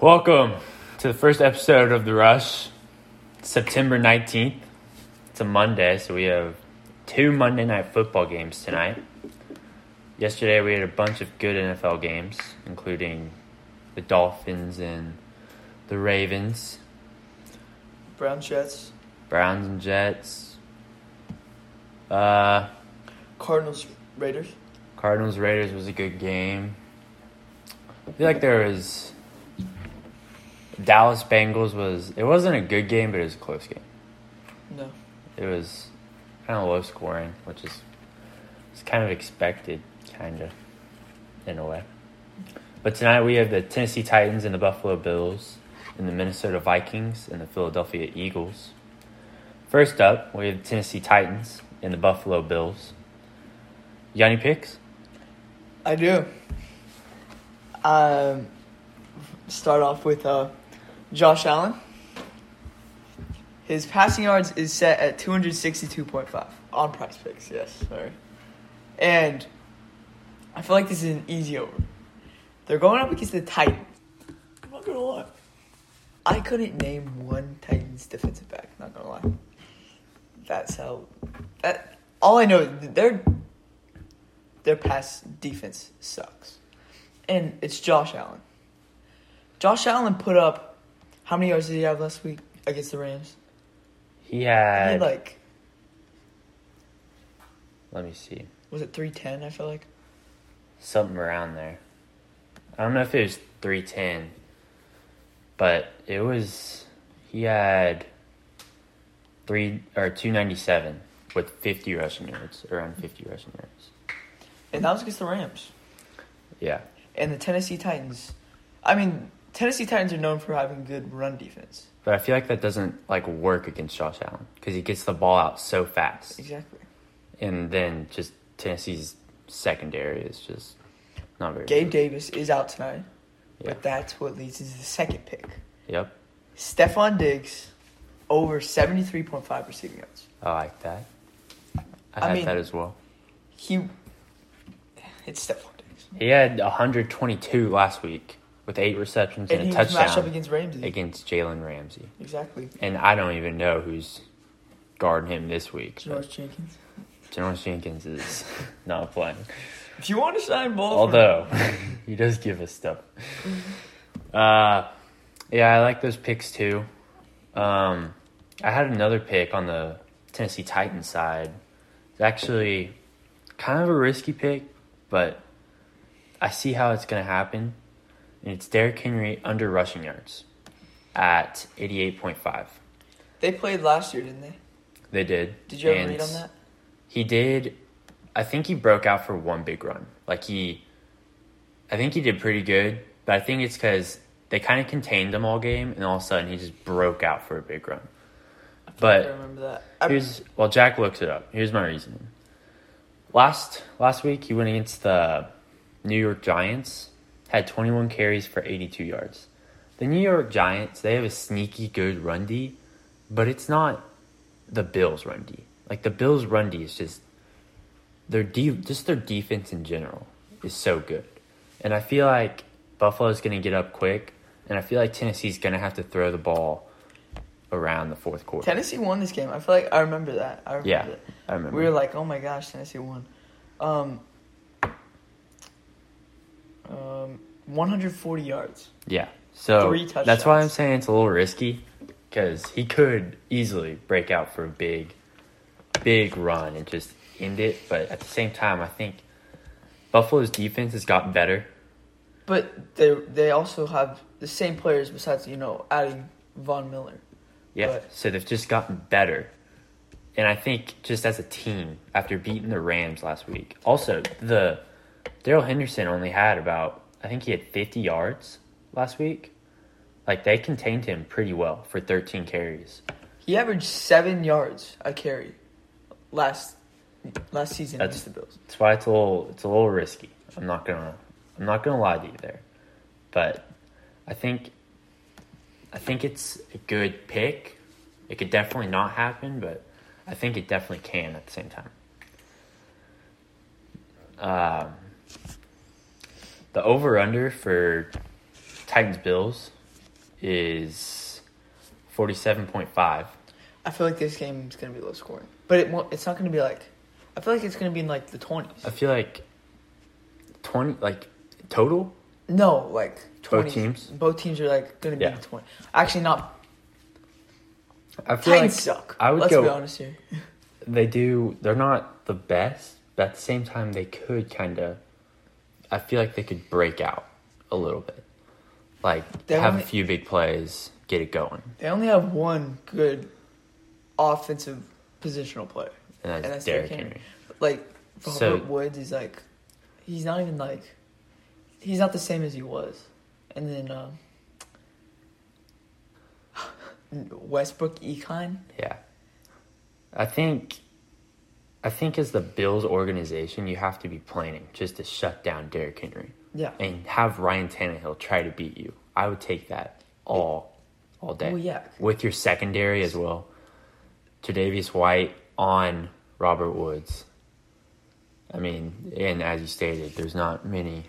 Welcome to the first episode of The Rush, September 19th. It's a Monday, so we have two Monday night football games tonight. Yesterday, we had a bunch of good NFL games, including the Dolphins and the Ravens, Brown Jets, Browns and Jets, uh, Cardinals, Raiders. Cardinals Raiders was a good game. I feel like there was Dallas Bengals was it wasn't a good game, but it was a close game. No. It was kind of low scoring, which is it's kind of expected, kind of in a way. But tonight we have the Tennessee Titans and the Buffalo Bills, and the Minnesota Vikings and the Philadelphia Eagles. First up, we have the Tennessee Titans and the Buffalo Bills. You got any picks? I do. Um, start off with uh, Josh Allen. His passing yards is set at 262.5 on Prize Picks, yes, sorry. And I feel like this is an easy over. They're going up against the Titans. I'm not gonna lie. I couldn't name one Titans defensive back, not gonna lie. That's how that all I know is their their pass defense sucks. And it's Josh Allen. Josh Allen put up how many yards did he have last week against the Rams? He He had, had like let me see, was it three ten? I feel like something around there. I don't know if it was three ten, but it was he had three or two ninety seven with fifty rushing yards, around fifty rushing yards. and that was against the Rams Yeah, and the Tennessee Titans. I mean, Tennessee Titans are known for having good run defense. but I feel like that doesn't like work against Josh Allen because he gets the ball out so fast, Exactly. and then just Tennessee's secondary is just not very. Gabe Davis is out tonight, Yeah. but that's what leads to the second pick. Yep, Stefon Diggs, over seventy three point five receiving yards. I like that. I, I had mean- that as well. He, it's Stefon Diggs, He had 122 last week with eight receptions and, and a was matched up touchdown against Ramsey. against Jalen Ramsey. Exactly. And I don't even know who's guarding him this week. George Jenkins. Janoris Jenkins is not playing. If you want to sign ball, Although, he does give us stuff. Uh, yeah, I like those picks too. Um, I had another pick on the Tennessee Titans side. It's actually kind of a risky pick, but I see how it's going to happen. And it's Derrick Henry under rushing yards at 88.5. they played last year, didn't they? They did. Did you ever read on that? He did. I think he broke out for one big run. Like he, I think he did pretty good, but I think it's because they kind of contained him all game, and all of a sudden he just broke out for a big run. I But I remember that. Here's well, Jack looks it up. Here's my reasoning. Last last week he went against the New York Giants, had 21 carries for 82 yards. The New York Giants they have a sneaky good run D, but it's not the Bills run D. Like the Bills run D is just their de- just their defense in general is so good, and I feel like Buffalo's going to get up quick, and I feel like Tennessee's going to have to throw the ball around the fourth quarter. Tennessee won this game. I feel like I remember that. I remember Yeah, that. I remember. We were like, oh my gosh, Tennessee won. Um, um, 140 yards. Yeah. So Three that's why I'm saying it's a little risky because he could easily break out for a big, big run and just end it. But at the same time, I think Buffalo's defense has gotten better. But they they also have the same players besides you know adding Von Miller. Yeah. But- So they've just gotten better. And I think just as a team, after beating the Rams last week, also the Darrell Henderson only had about I think he had 50 yards last week. Like they contained him pretty well for 13 carries. He averaged seven yards a carry last last season That's- against the Bills. That's why it's a little it's a little risky. I'm not gonna I'm not gonna lie to you there, but I think I think it's a good pick. It could definitely not happen, but I think it definitely can at the same time. Um, the over under for Titans Bills is 47.5. I feel like this game is gonna be low scoring, but it won't, it's not gonna be like. I feel like it's gonna be in like the twenties. I feel like 20 like total No, like Both teams? Both teams are like gonna be Yeah. in the twenty. Actually, not. I feel Titans like suck. I would Let's go be honest here. they do they're not the best, but at the same time they could kind of I feel like they could break out a little bit. Like They have only- a few big plays, get it going. They only have one good offensive positional player, And that's, and that's Derrick Henry. Henry. Like So- Robert Woods is like, he's not even like, he's not the same as he was. And then um, Westbrook Ikhine. Yeah. I think I think as the Bills organization, you have to be planning just to shut down Derrick Henry Yeah. and have Ryan Tannehill try to beat you. I would take that all all day. Well, yeah. With your secondary as well. Tre'Davious White on Robert Woods. I mean, and as you stated, there's not many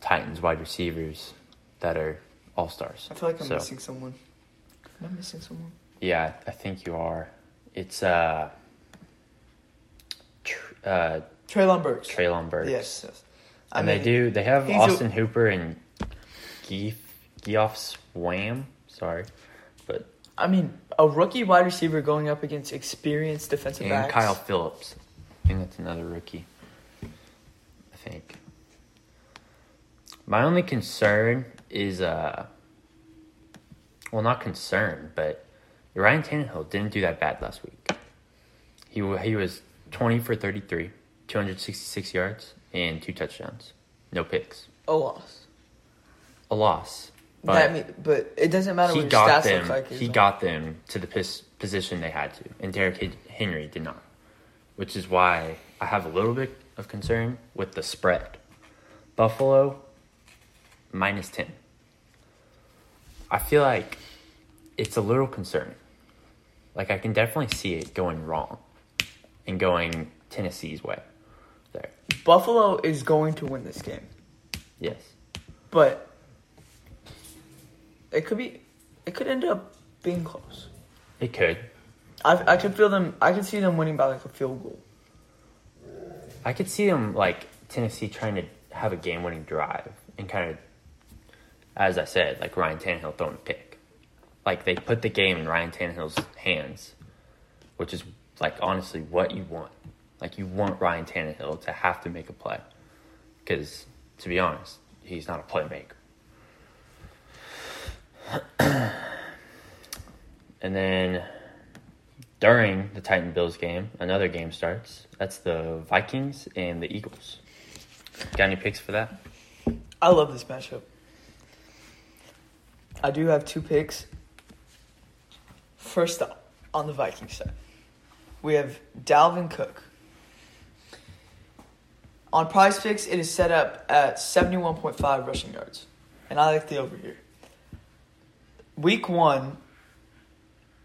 Titans wide receivers that are all stars. I feel like I'm So- missing someone. Am I missing someone? Yeah, I think you are. It's uh, uh Treylon Burks. Treylon Burks. Yes. yes. And mean, they do. They have he's a- Austin Hooper and Geoff Geoff Swaim. Sorry, but I mean, a rookie wide receiver going up against experienced defensive and backs. Kyle Phillips. I think that's another rookie. I think. My only concern is uh, well, not concern, but Ryan Tannehill didn't do that bad last week. He he was twenty for thirty three, two hundred sixty six yards and two touchdowns, no picks, A loss. a loss. But that mean, but it doesn't matter he got stats them. look like. he got them to the pis- position they had to, and Derrick Henry did not, which is why I have a little bit of concern with the spread. Buffalo minus ten. I feel like it's a little concerning. Like I can definitely see it going wrong, and going Tennessee's way. There, Buffalo is going to win this game, yes, but it could be, it could end up being close. it could. I I could feel them. I could see them winning by like a field goal. I could see them like Tennessee trying to have a game winning drive and kind of, as I said, like Ryan Tannehill throwing a pick. Like they put the game in Ryan Tannehill's hands, which is like honestly what you want. Like you want Ryan Tannehill to have to make a play, because to be honest, he's not a playmaker. and then during the Titan Bills game, another game starts. That's the Vikings and the Eagles. Got any picks for that? I love this matchup. I do have two picks. First up, on the Vikings side, we have Dalvin Cook. On Prize Picks, it is set up at 71.5 rushing yards, and I like the over here. Week one,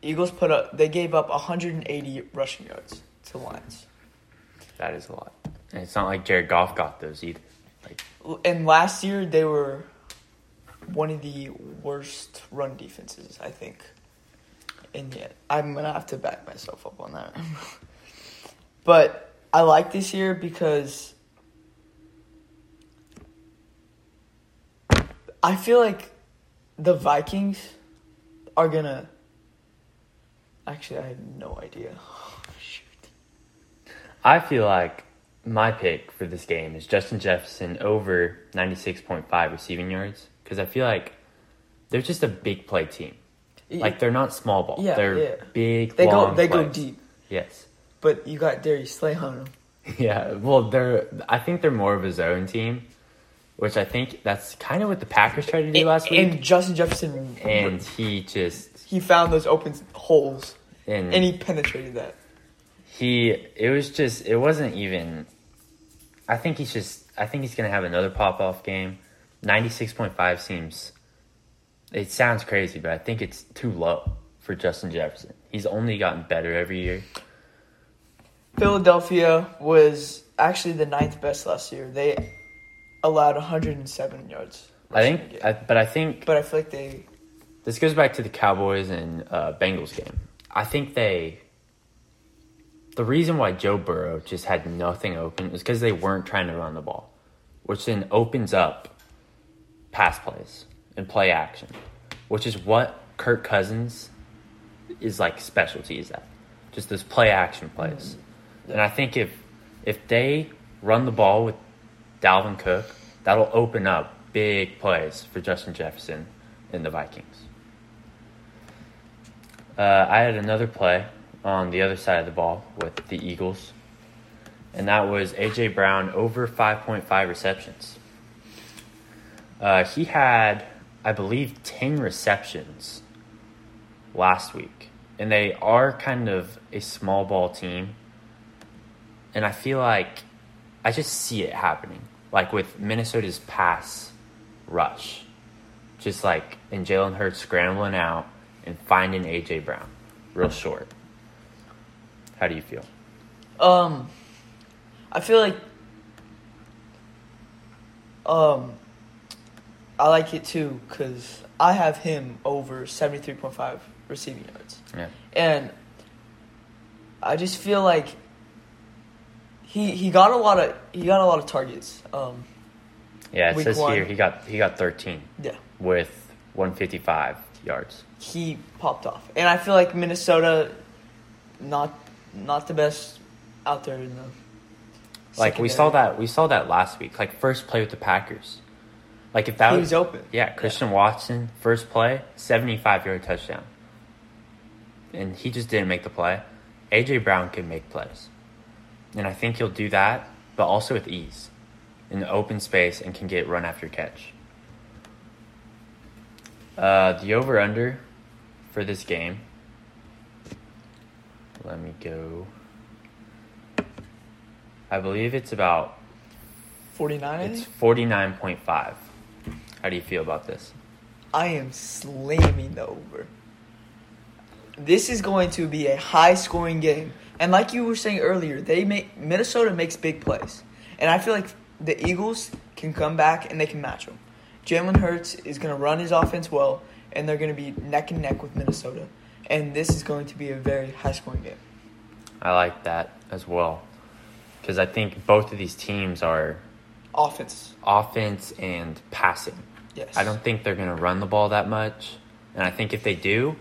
Eagles put up. They gave up 180 rushing yards to the Lions. That is a lot. And it's not like Jared Goff got those either. Like And last year they were one of the worst run defenses, I think. And yet I'm gonna have to back myself up on that. but I like this year because I feel like the Vikings are gonna actually I have no idea. Shoot. I feel like my pick for this game is Justin Jefferson over 96.5 receiving yards because I feel like they're just a big play team. Like they're not small ball. Yeah, they're yeah. big. They go they go deep. Yes. But you got Darius Slay on them. Yeah, well, they're. I think they're more of a zone team, which I think that's kind of what the Packers tried to do last week, And Justin Jefferson, and he just he found those open holes and, and he penetrated that. he. It was just. It wasn't even. I think he's just. I think he's gonna have another pop off game. Ninety six point five seems. It sounds crazy, but I think it's too low for Justin Jefferson. He's only gotten better every year. Philadelphia was actually the ninth best last year. They allowed 107 yards. I think, I, but I think but I feel like they this goes back to the Cowboys and uh, Bengals game. I think they. The reason why Joe Burrow just had nothing open is because they weren't trying to run the ball, which then opens up pass plays and play action, which is what Kirk Cousins is like specialties at, just those play action plays. And I think if if they run the ball with Dalvin Cook, that'll open up big plays for Justin Jefferson and the Vikings. Uh, I had another play on the other side of the ball with the Eagles, and that was AJ Brown over 5.5 receptions. Uh, he had, I believe, 10 receptions last week, and they are kind of a small ball team. And I feel like I just see it happening, like with Minnesota's pass rush, just like in Jalen Hurts scrambling out and finding AJ Brown, real short. How do you feel? Um, I feel like um, I like it too because I have him over seventy three point five receiving yards, Yeah, and I just feel like he he got a lot of he got a lot of targets. Um, yeah. It says one. here he got he got 13 yeah, with 155 yards. he popped off, and I feel like Minnesota not not the best out there in the Like we saw that we saw that last week. Like first play with the Packers. Like if that he was, was open. Yeah, Christian yeah. Watson first play, 75 yard touchdown. And he just didn't make the play. AJ Brown can make plays. And I think he'll do that, but also with ease in the open space and can get run after catch. Uh, the over under for this game. Let me go. I believe it's about 49. It's 49.5. How do you feel about this? I am slamming the over. This is going to be a high scoring game. And like you were saying earlier, they make Minnesota makes big plays. And I feel like the Eagles can come back and they can match them. Jalen Hurts is going to run his offense well, and they're going to be neck and neck with Minnesota. And this is going to be a very high scoring game. I like that as well. Because I think both of these teams are Offense, offense and passing. yes. I don't think they're going to run the ball that much. And I think if they do,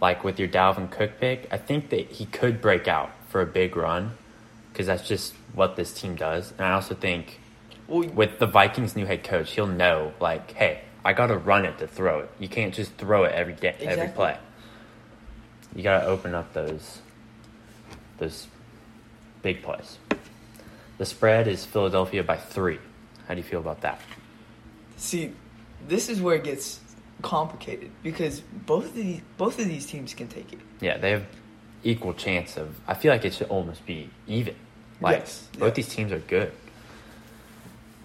like with your Dalvin Cook pick, I think that he could break out for a big run because that's just what this team does. And I also think Well, with the Vikings' new head coach, he'll know, like, hey, I got to run it to throw it. You can't just throw it every day, every play. You got to open up those those big plays. The spread is Philadelphia by three. How do you feel about that? See, this is where it gets complicated because both of these both of these teams can take it. Yeah, they have equal chance of. I feel like it should almost be even. Like Yes, both yeah. these teams are good.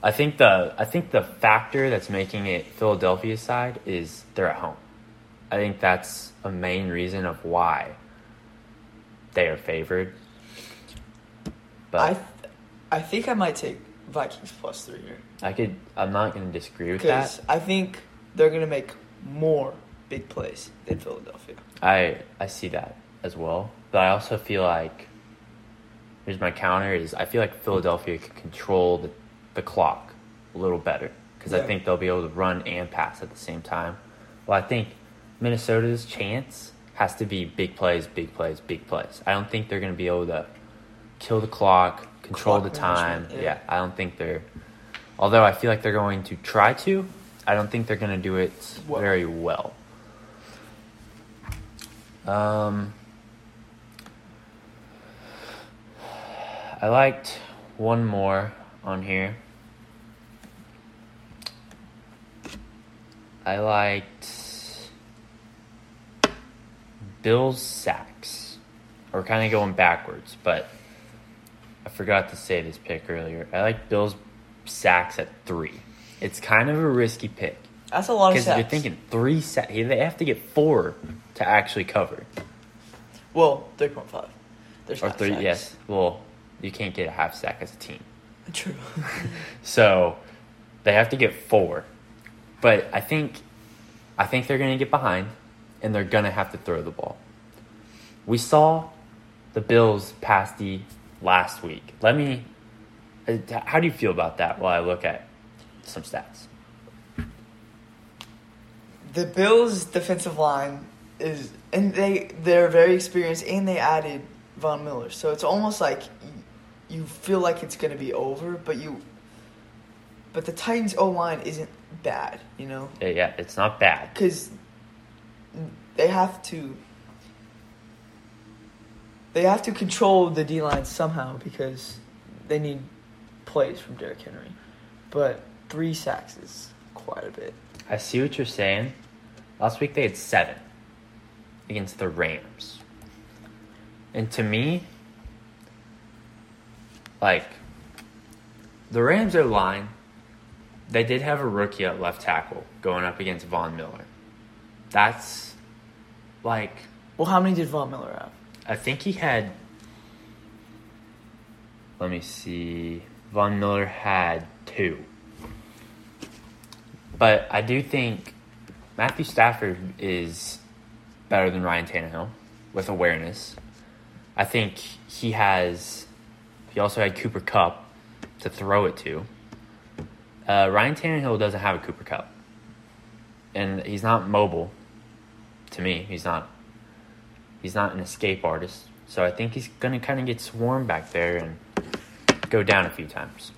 I think the I think the factor that's making it Philadelphia's side is they're at home. I think that's a main reason of why they are favored. But I, I think I might take Vikings plus three here I could. I'm not going to disagree with that. I think they're gonna make more big plays than Philadelphia. I I see that as well, but I also feel like here's my counter is I feel like Philadelphia can control the, the clock a little better because I think they'll be able to run and pass at the same time. Well, I think Minnesota's chance has to be big plays, big plays, big plays. I don't think they're going to be able to kill the clock, control the time. Yeah. yeah. I don't think they're. Although I feel like they're going to try to, I don't think they're going to do it Well. very well. Um, I liked one more on here. I liked Bill's sacks. We're kind of going backwards, but forgot to say this pick earlier. I like Bill's sacks at three. It's kind of a risky pick That's a lot of because you're thinking three sacks. They have to get four to actually cover, well, three point five. There's or three, sacks. Yes, well, you can't get a half sack as a team. true. So they have to get four. But I think I think they're going to get behind, and they're going to have to throw the ball. We saw the Bills pass D last week. Let me. uh, How do you feel about that while I look at some stats? The Bills' defensive line is, and they they're very experienced, and they added Von Miller, so it's almost like you feel like it's going to be over, but you. But the Titans' O line isn't bad, you know, Yeah, yeah, it's not bad. because they have to. They have to control the D line somehow because they need plays from Derrick Henry, but three sacks is quite a bit. I see what you're saying. Last week they had seven against the Rams. And to me, like, the Rams O line, they did have a rookie at left tackle going up against Von Miller. That's like, Well, how many did Von Miller have? I think he had. Let me see. Von Miller had two. But I do think Matthew Stafford is better than Ryan Tannehill with awareness. I think he has. He also had Cooper Kupp to throw it to. Uh, Ryan Tannehill doesn't have a Cooper Kupp, and he's not mobile. To me, he's not he's not an escape artist. So I think he's gonna kind of get swarmed back there and go down a few times.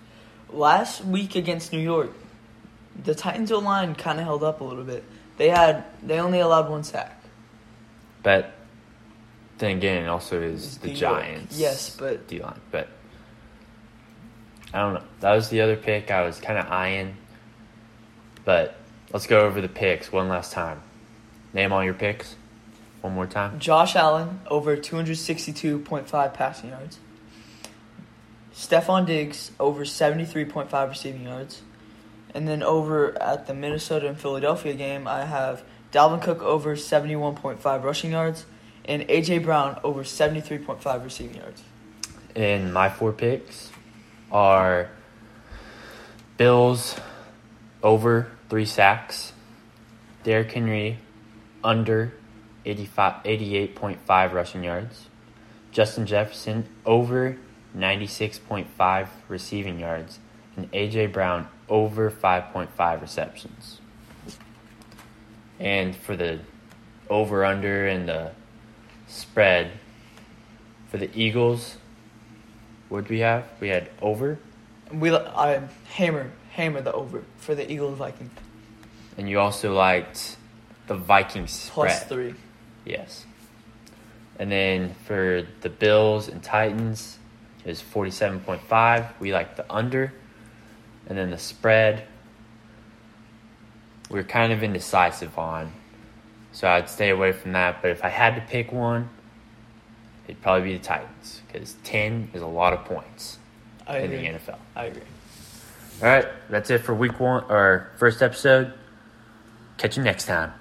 Last week against New York, the Titans O line kind of held up a little bit. They had they only allowed one sack. But then again, it also is the York. Giants. Yes, but- D line. But I don't know. That was the other pick I was kind of eyeing. But let's go over the picks one last time. Name all your picks one more time. Josh Allen over 262.5 passing yards. Stefon Diggs over 73.5 receiving yards. And then over at the Minnesota and Philadelphia game, I have Dalvin Cook over 71.5 rushing yards and AJ Brown over 73.5 receiving yards. And my four picks are Bills over three sacks, Derrick Henry under 85, 88.5 rushing yards, Justin Jefferson over 96.5 receiving yards, and AJ Brown over 5.5 receptions. And for the over under and the spread, for the Eagles, what did we have? We had over, We I hammer hammer the over for the Eagles Vikings and you also liked the Vikings spread. plus three. Yes. And then for the Bills and Titans, it was 47.5. We like the under. And then the spread, we are kind of indecisive on. So I'd stay away from that. But if I had to pick one, it'd probably be the Titans because 10 is a lot of points I in agree. the NFL. I agree. All right, that's it for week one or first episode. Catch you next time.